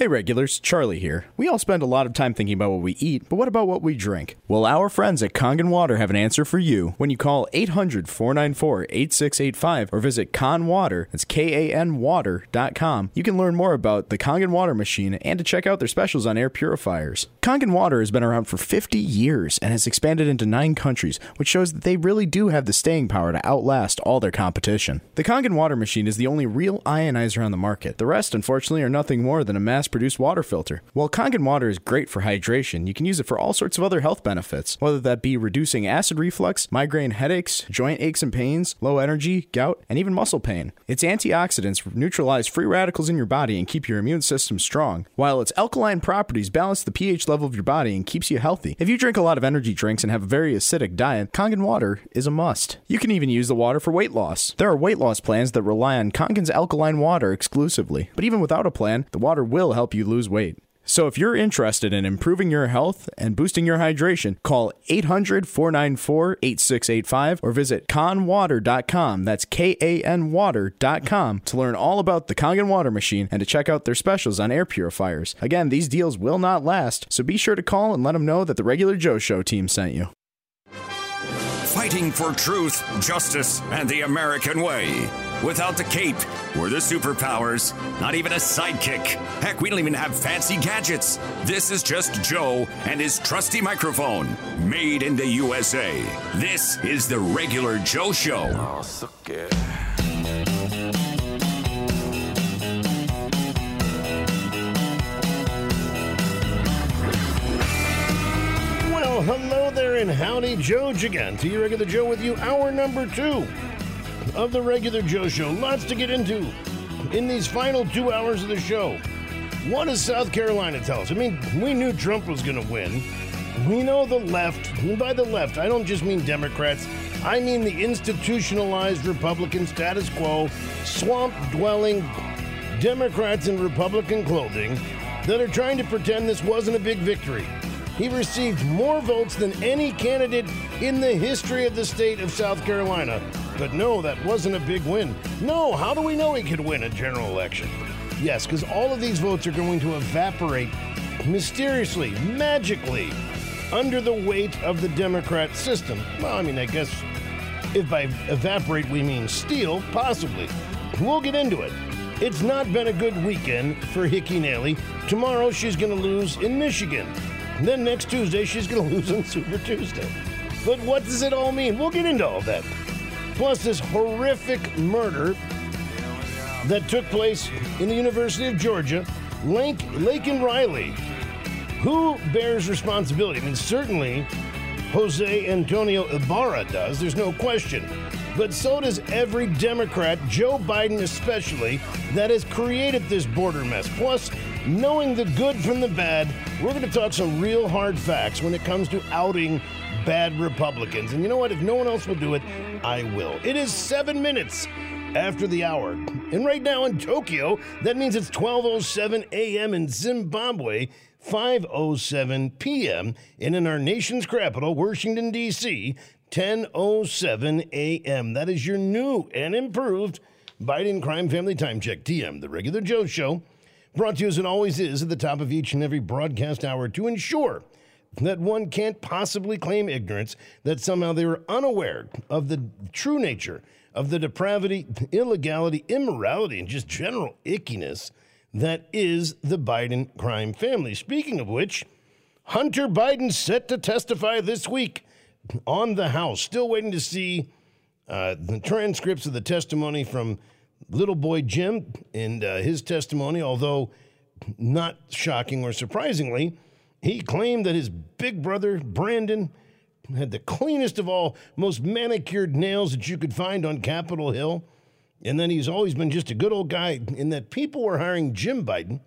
Hey regulars, Charlie here. We all spend a lot of time thinking about what we eat, but what about what we drink? Well, our friends at Kangen Water have an answer for you. When you call 800-494-8685 or visit Kanwater, that's K-A-N water.com, you can learn more about the Kangen Water machine and to check out their specials on air purifiers. Kangen Water has been around for 50 years and has expanded into 9 countries, which shows that they really do have the staying power to outlast all their competition. The Kangen Water machine is the only real ionizer on the market. The rest, unfortunately, are nothing more than a mass produced water filter. While Kangen water is great for hydration, you can use it for all sorts of other health benefits, whether that be reducing acid reflux, migraine headaches, joint aches and pains, low energy, gout, and even muscle pain. Its antioxidants neutralize free radicals in your body and keep your immune system strong, while its alkaline properties balance the pH level of your body and keeps you healthy. If you drink a lot of energy drinks and have a very acidic diet, Kangen water is a must. You can even use the water for weight loss. There are weight loss plans that rely on Kangen's alkaline water exclusively, but even without a plan, the water will help you lose weight. So if you're interested in improving your health and boosting your hydration, call 800-494-8685 or visit kanwater.com. That's K A N water.com to learn all about the Kangen water machine and to check out their specials on air purifiers. Again, these deals will not last, so be sure to call and let them know that the regular Joe show team sent you. Fighting for truth, justice, and the American way. Without the cape or the superpowers, not even a sidekick. Heck, we don't even have fancy gadgets. This is just Joe and his trusty microphone, made in the USA. This is the regular Joe Show. Oh, and howdy, Joe. To your regular Joe with you, hour number two of the regular Joe show. Lots to get into in these final two hours of the show. What does South Carolina tell us? I mean, we knew Trump was going to win. We know the left, and by the left, I don't just mean Democrats, I mean the institutionalized Republican status quo, swamp dwelling Democrats in Republican clothing that are trying to pretend this wasn't a big victory. He received more votes than any candidate in the history of the state of South Carolina. But no, that wasn't a big win. No, how do we know he could win a general election? Yes, because all of these votes are going to evaporate mysteriously, magically, under the weight of the Democrat system. Well, I mean, I guess if by evaporate we mean steal, possibly. We'll get into it. It's not been a good weekend for Hickey Nally. Tomorrow she's going to lose in Michigan. Then next Tuesday she's going to lose on Super Tuesday. But what does it all mean? We'll get into all that. Plus, this horrific murder that took place in the University of Georgia, Lake, Laken Riley. Who bears responsibility? I mean, certainly Jose Antonio Ibarra does, there's no question. But so does every Democrat, Joe Biden especially, that has created this border mess. Plus, knowing the good from the bad, we're going to talk some real hard facts when it comes to outing bad Republicans. And you know what? If no one else will do it, I will. It is seven minutes after the hour. And right now in Tokyo, that means it's 12:07 a.m. in Zimbabwe, 5:07 p.m. and in our nation's capital, Washington D.C., 10:07 a.m. That is your new and improved Biden Crime Family Time Check TM, the regular Joe show, brought to you as it always is at the top of each and every broadcast hour to ensure that one can't possibly claim ignorance that somehow they were unaware of the true nature of the depravity, illegality, immorality, and just general ickiness that is the Biden crime family. Speaking of which, Hunter Biden set to testify this week on the House. Still waiting to see uh, the transcripts of the testimony from little boy Jim and uh, his testimony, although not shocking or surprisingly, he claimed that his big brother, Brandon, had the cleanest of all, most manicured nails that you could find on Capitol Hill. And then he's always been just a good old guy, in that people were hiring Jim Biden,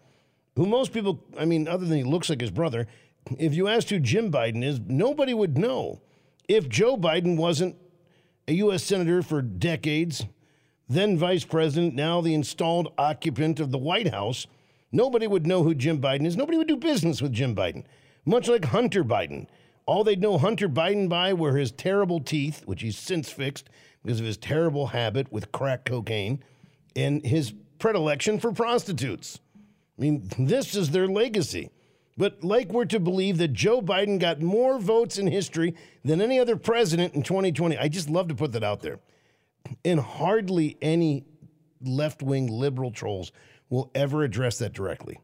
who most people, I mean, other than he looks like his brother, if you asked who Jim Biden is, nobody would know. If Joe Biden wasn't a U.S. Senator for decades, then Vice President, now the installed occupant of the White House, nobody would know who Jim Biden is. Nobody would do business with Jim Biden. Much like Hunter Biden. All they'd know Hunter Biden by were his terrible teeth, which he's since fixed because of his terrible habit with crack cocaine, and his predilection for prostitutes. I mean, this is their legacy. But like we're to believe that Joe Biden got more votes in history than any other president in 2020. I just love to put that out there. And hardly any left wing liberal trolls will ever address that directly.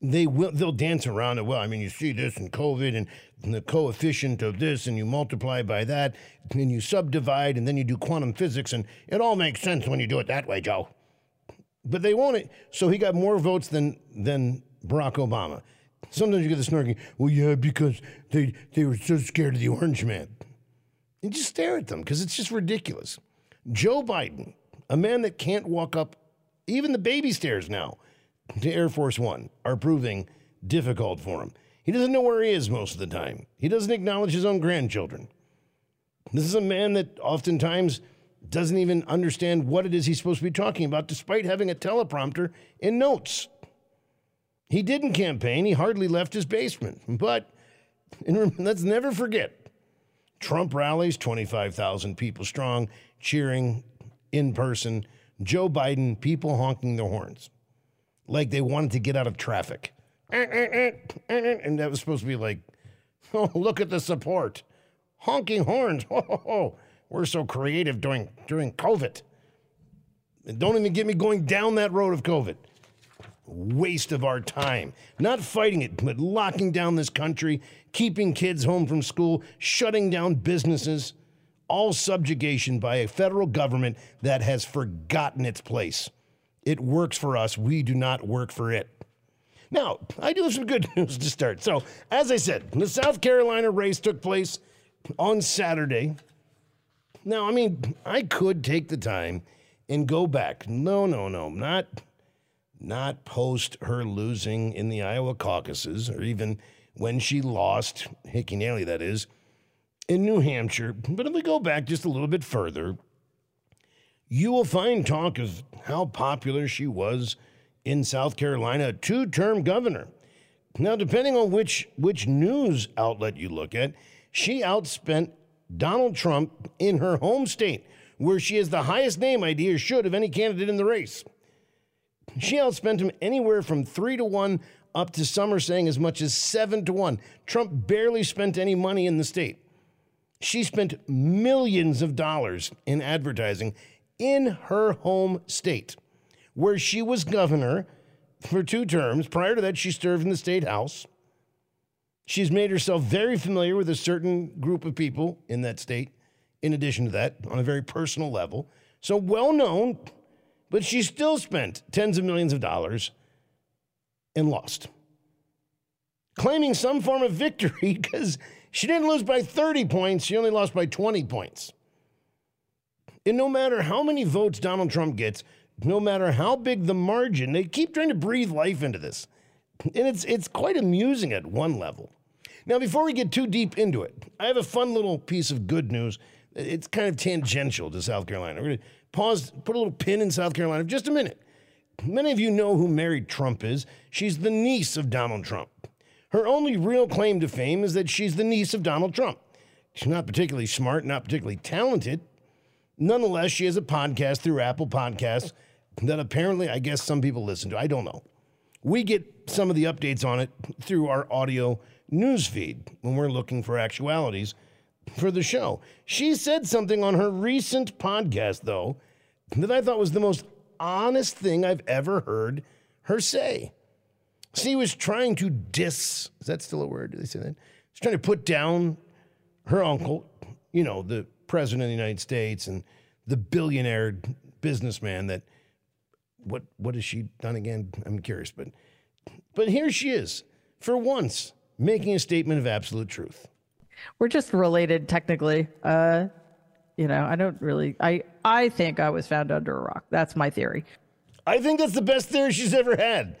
They will they'll dance around it. Well, I mean, you see this in COVID and, and the coefficient of this, and you multiply by that, and you subdivide, and then you do quantum physics, and it all makes sense when you do it that way, Joe. But they won't. So he got more votes than than Barack Obama. Sometimes you get the snarky, well, yeah, because they they were so scared of the orange man. And just stare at them because it's just ridiculous. Joe Biden, a man that can't walk up even the baby stairs now to Air Force One, are proving difficult for him. He doesn't know where he is most of the time. He doesn't acknowledge his own grandchildren. This is a man that oftentimes doesn't even understand what it is he's supposed to be talking about, despite having a teleprompter and notes. He didn't campaign, he hardly left his basement. But let's never forget Trump rallies, 25,000 people strong, cheering in person. Joe Biden, people honking their horns like they wanted to get out of traffic. And that was supposed to be like, oh, look at the support. Honking horns. Oh, we're so creative during, during COVID. And don't even get me going down that road of COVID. Waste of our time. Not fighting it, but locking down this country, keeping kids home from school, shutting down businesses, all subjugation by a federal government that has forgotten its place. It works for us. We do not work for it. Now, I do have some good news to start. So, as I said, the South Carolina race took place on Saturday. Now, I mean, I could take the time and go back. No, no, no, not not post her losing in the Iowa caucuses, or even when she lost, Hickey Haley, that is, in New Hampshire. But if we go back just a little bit further, you will find talk of how popular she was in South Carolina, a two-term governor. Now, depending on which which news outlet you look at, she outspent Donald Trump in her home state, where she has the highest name idea should of any candidate in the race. She outspent him anywhere from three to one up to some are saying as much as seven to one. Trump barely spent any money in the state. She spent millions of dollars in advertising in her home state, where she was governor for two terms. Prior to that, she served in the state house. She's made herself very familiar with a certain group of people in that state, in addition to that, on a very personal level. So well known, but she still spent tens of millions of dollars and lost. Claiming some form of victory because she didn't lose by 30 points, she only lost by 20 points. And no matter how many votes Donald Trump gets, no matter how big the margin, they keep trying to breathe life into this. And it's it's quite amusing at one level. Now, before we get too deep into it, I have a fun little piece of good news. It's kind of tangential to South Carolina. We're going to pause, put a little pin in South Carolina just a minute. Many of you know who Mary Trump is. She's the niece of Donald Trump. Her only real claim to fame is that she's the niece of Donald Trump. She's not particularly smart, not particularly talented. Nonetheless, she has a podcast through Apple Podcasts that apparently, I guess, some people listen to. I don't know. We get some of the updates on it through our audio news feed when we're looking for actualities for the show. She said something on her recent podcast, though, that I thought was the most honest thing I've ever heard her say. She was trying to diss, is that still a word? Do they say that? She's trying to put down her uncle, you know, the president of the United States and the billionaire businessman that what what has she done again? I'm curious, but but here she is, for once, making a statement of absolute truth. We're just related technically. Uh, you know, I don't really. I I think I was found under a rock. That's my theory. I think that's the best theory she's ever had.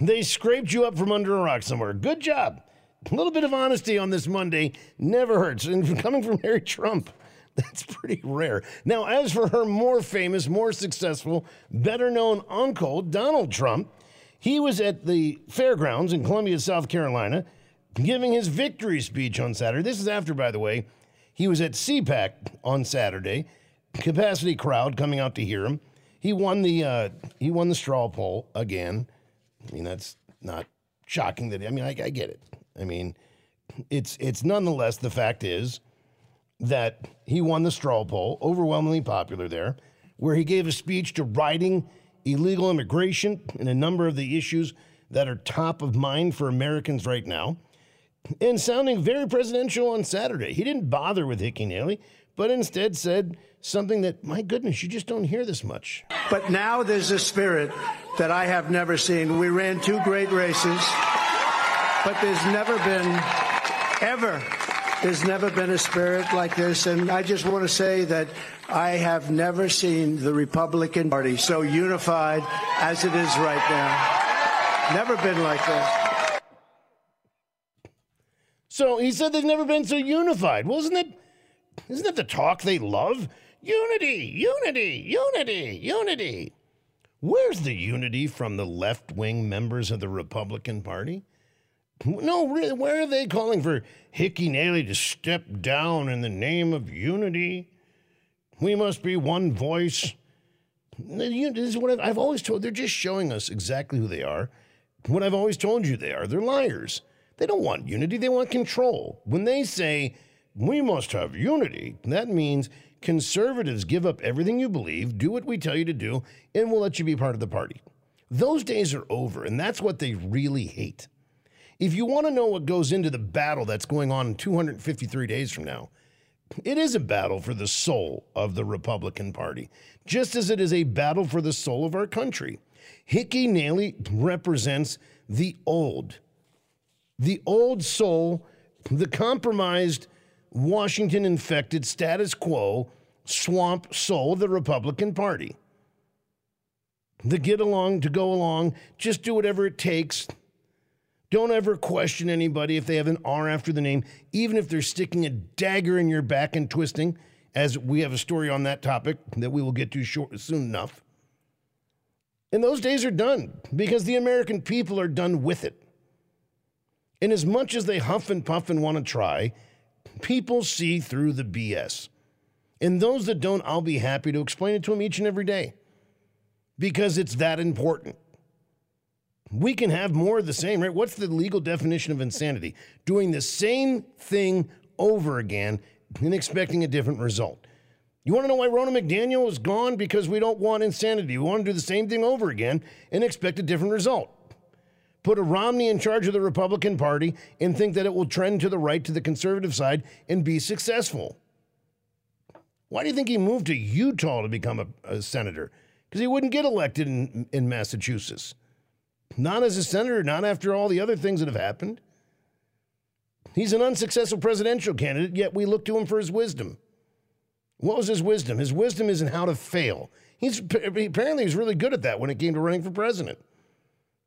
They scraped you up from under a rock somewhere. Good job. A little bit of honesty on this Monday never hurts. And coming from Harry Trump, that's pretty rare. Now, as for her more famous, more successful, better known uncle, Donald Trump, he was at the fairgrounds in Columbia, South Carolina, giving his victory speech on Saturday. This is after, by the way, he was at CPAC on Saturday. Capacity crowd coming out to hear him. He won the uh, he won the straw poll again. I mean, that's not shocking that I mean, I, I get it. I mean, it's it's nonetheless the fact is that he won the straw poll, overwhelmingly popular there, where he gave a speech deriding illegal immigration and a number of the issues that are top of mind for Americans right now, and sounding very presidential on Saturday. He didn't bother with Hickey Haley, but instead said something that, my goodness, you just don't hear this much. But now there's a spirit that I have never seen. We ran two great races, but there's never been, ever, there's never been a spirit like this. And I just want to say that I have never seen the Republican Party so unified as it is right now. Never been like this. So he said they've never been so unified. Well, isn't that, isn't that the talk they love? Unity, unity, unity, unity. Where's the unity from the left wing members of the Republican Party? No, where are they calling for Hickey Haley to step down in the name of unity? We must be one voice. This is what I've always told. They're just showing us exactly who they are. What I've always told you they are. They're liars. They don't want unity, they want control. When they say, we must have unity, that means conservatives give up everything you believe, do what we tell you to do, and we'll let you be part of the party. Those days are over, and that's what they really hate. If you want to know what goes into the battle that's going on 253 days from now, it is a battle for the soul of the Republican Party, just as it is a battle for the soul of our country. Hickey Haley represents the old, the old soul, the compromised, Washington infected status quo swamp soul of the Republican Party. The get along to go along, just do whatever it takes. Don't ever question anybody if they have an R after the name, even if they're sticking a dagger in your back and twisting, as we have a story on that topic that we will get to short, soon enough. And those days are done because the American people are done with it. And as much as they huff and puff and want to try, people see through the BS. And those that don't, I'll be happy to explain it to them each and every day because it's that important. We can have more of the same, right? What's the legal definition of insanity? Doing the same thing over again and expecting a different result. You want to know why Ronna McDaniel is gone? Because we don't want insanity. We want to do the same thing over again and expect a different result. Put a Romney in charge of the Republican Party and think that it will trend to the right to the conservative side and be successful. Why do you think he moved to Utah to become a, a senator? Because he wouldn't get elected in, in Massachusetts. Not as a senator, not after all the other things that have happened. He's an unsuccessful presidential candidate, yet we look to him for his wisdom. What was his wisdom? His wisdom is in how to fail. He's apparently he's really good at that when it came to running for president.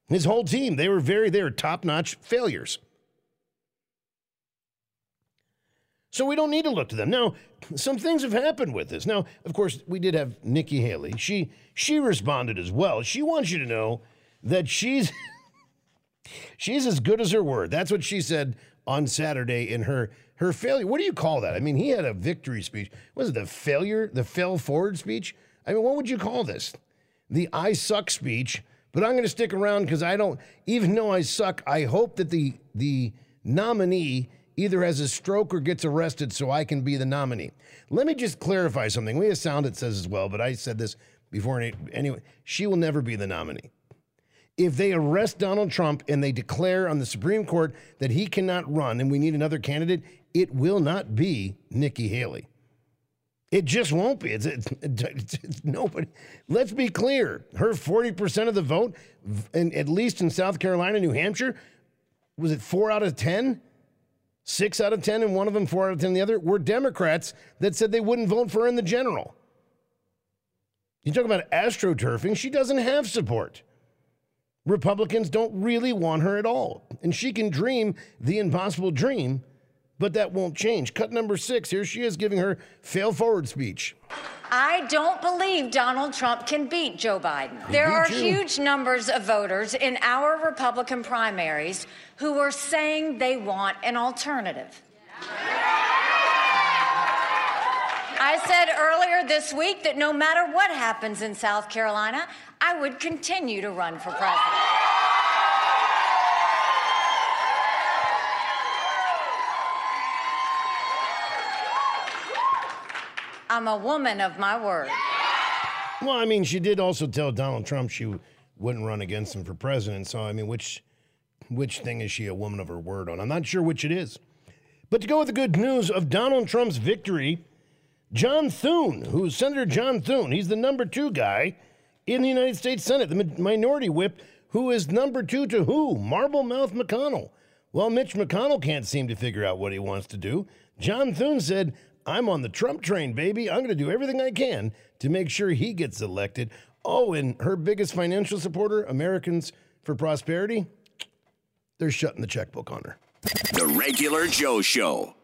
His whole team, they were very, they were top-notch failures. So we don't need to look to them. Now, some things have happened with this. Now, of course, we did have Nikki Haley. She she responded as well. She wants you to know that she's she's as good as her word. That's what she said on Saturday in her her failure. What do you call that? I mean, he had a victory speech. Was it the failure, the fell forward speech? I mean, what would you call this? The I suck speech. But I'm going to stick around because I don't, even though I suck, I hope that the the nominee either has a stroke or gets arrested so I can be the nominee. Let me just clarify something. We have sound that says as well, but I said this before. Anyway, she will never be the nominee if they arrest Donald Trump and they declare on the Supreme Court that he cannot run and we need another candidate, it will not be Nikki Haley. It just won't be. It's, it's, it's, it's, nobody. Let's be clear. Her 40% of the vote, and at least in South Carolina, New Hampshire, was it four out of 10? Six out of 10, and one of them four out of 10, the other were Democrats that said they wouldn't vote for her in the general. You talk about astroturfing, she doesn't have support. Republicans don't really want her at all. And she can dream the impossible dream, but that won't change. Cut number six here she is giving her fail forward speech. I don't believe Donald Trump can beat Joe Biden. He there are huge numbers of voters in our Republican primaries who are saying they want an alternative. I said earlier this week that no matter what happens in South Carolina, I would continue to run for president. I'm a woman of my word. Well, I mean, she did also tell Donald Trump she wouldn't run against him for president. So, I mean, which which thing is she a woman of her word on? I'm not sure which it is. But to go with the good news of Donald Trump's victory, John Thune, who's Senator John Thune, he's the number two guy in the United States Senate, the minority whip, who is number two to who? Marble Mouth McConnell. Well, Mitch McConnell can't seem to figure out what he wants to do. John Thune said, I'm on the Trump train, baby. I'm going to do everything I can to make sure he gets elected. Oh, and her biggest financial supporter, Americans for Prosperity, they're shutting the checkbook on her. The Regular Joe Show.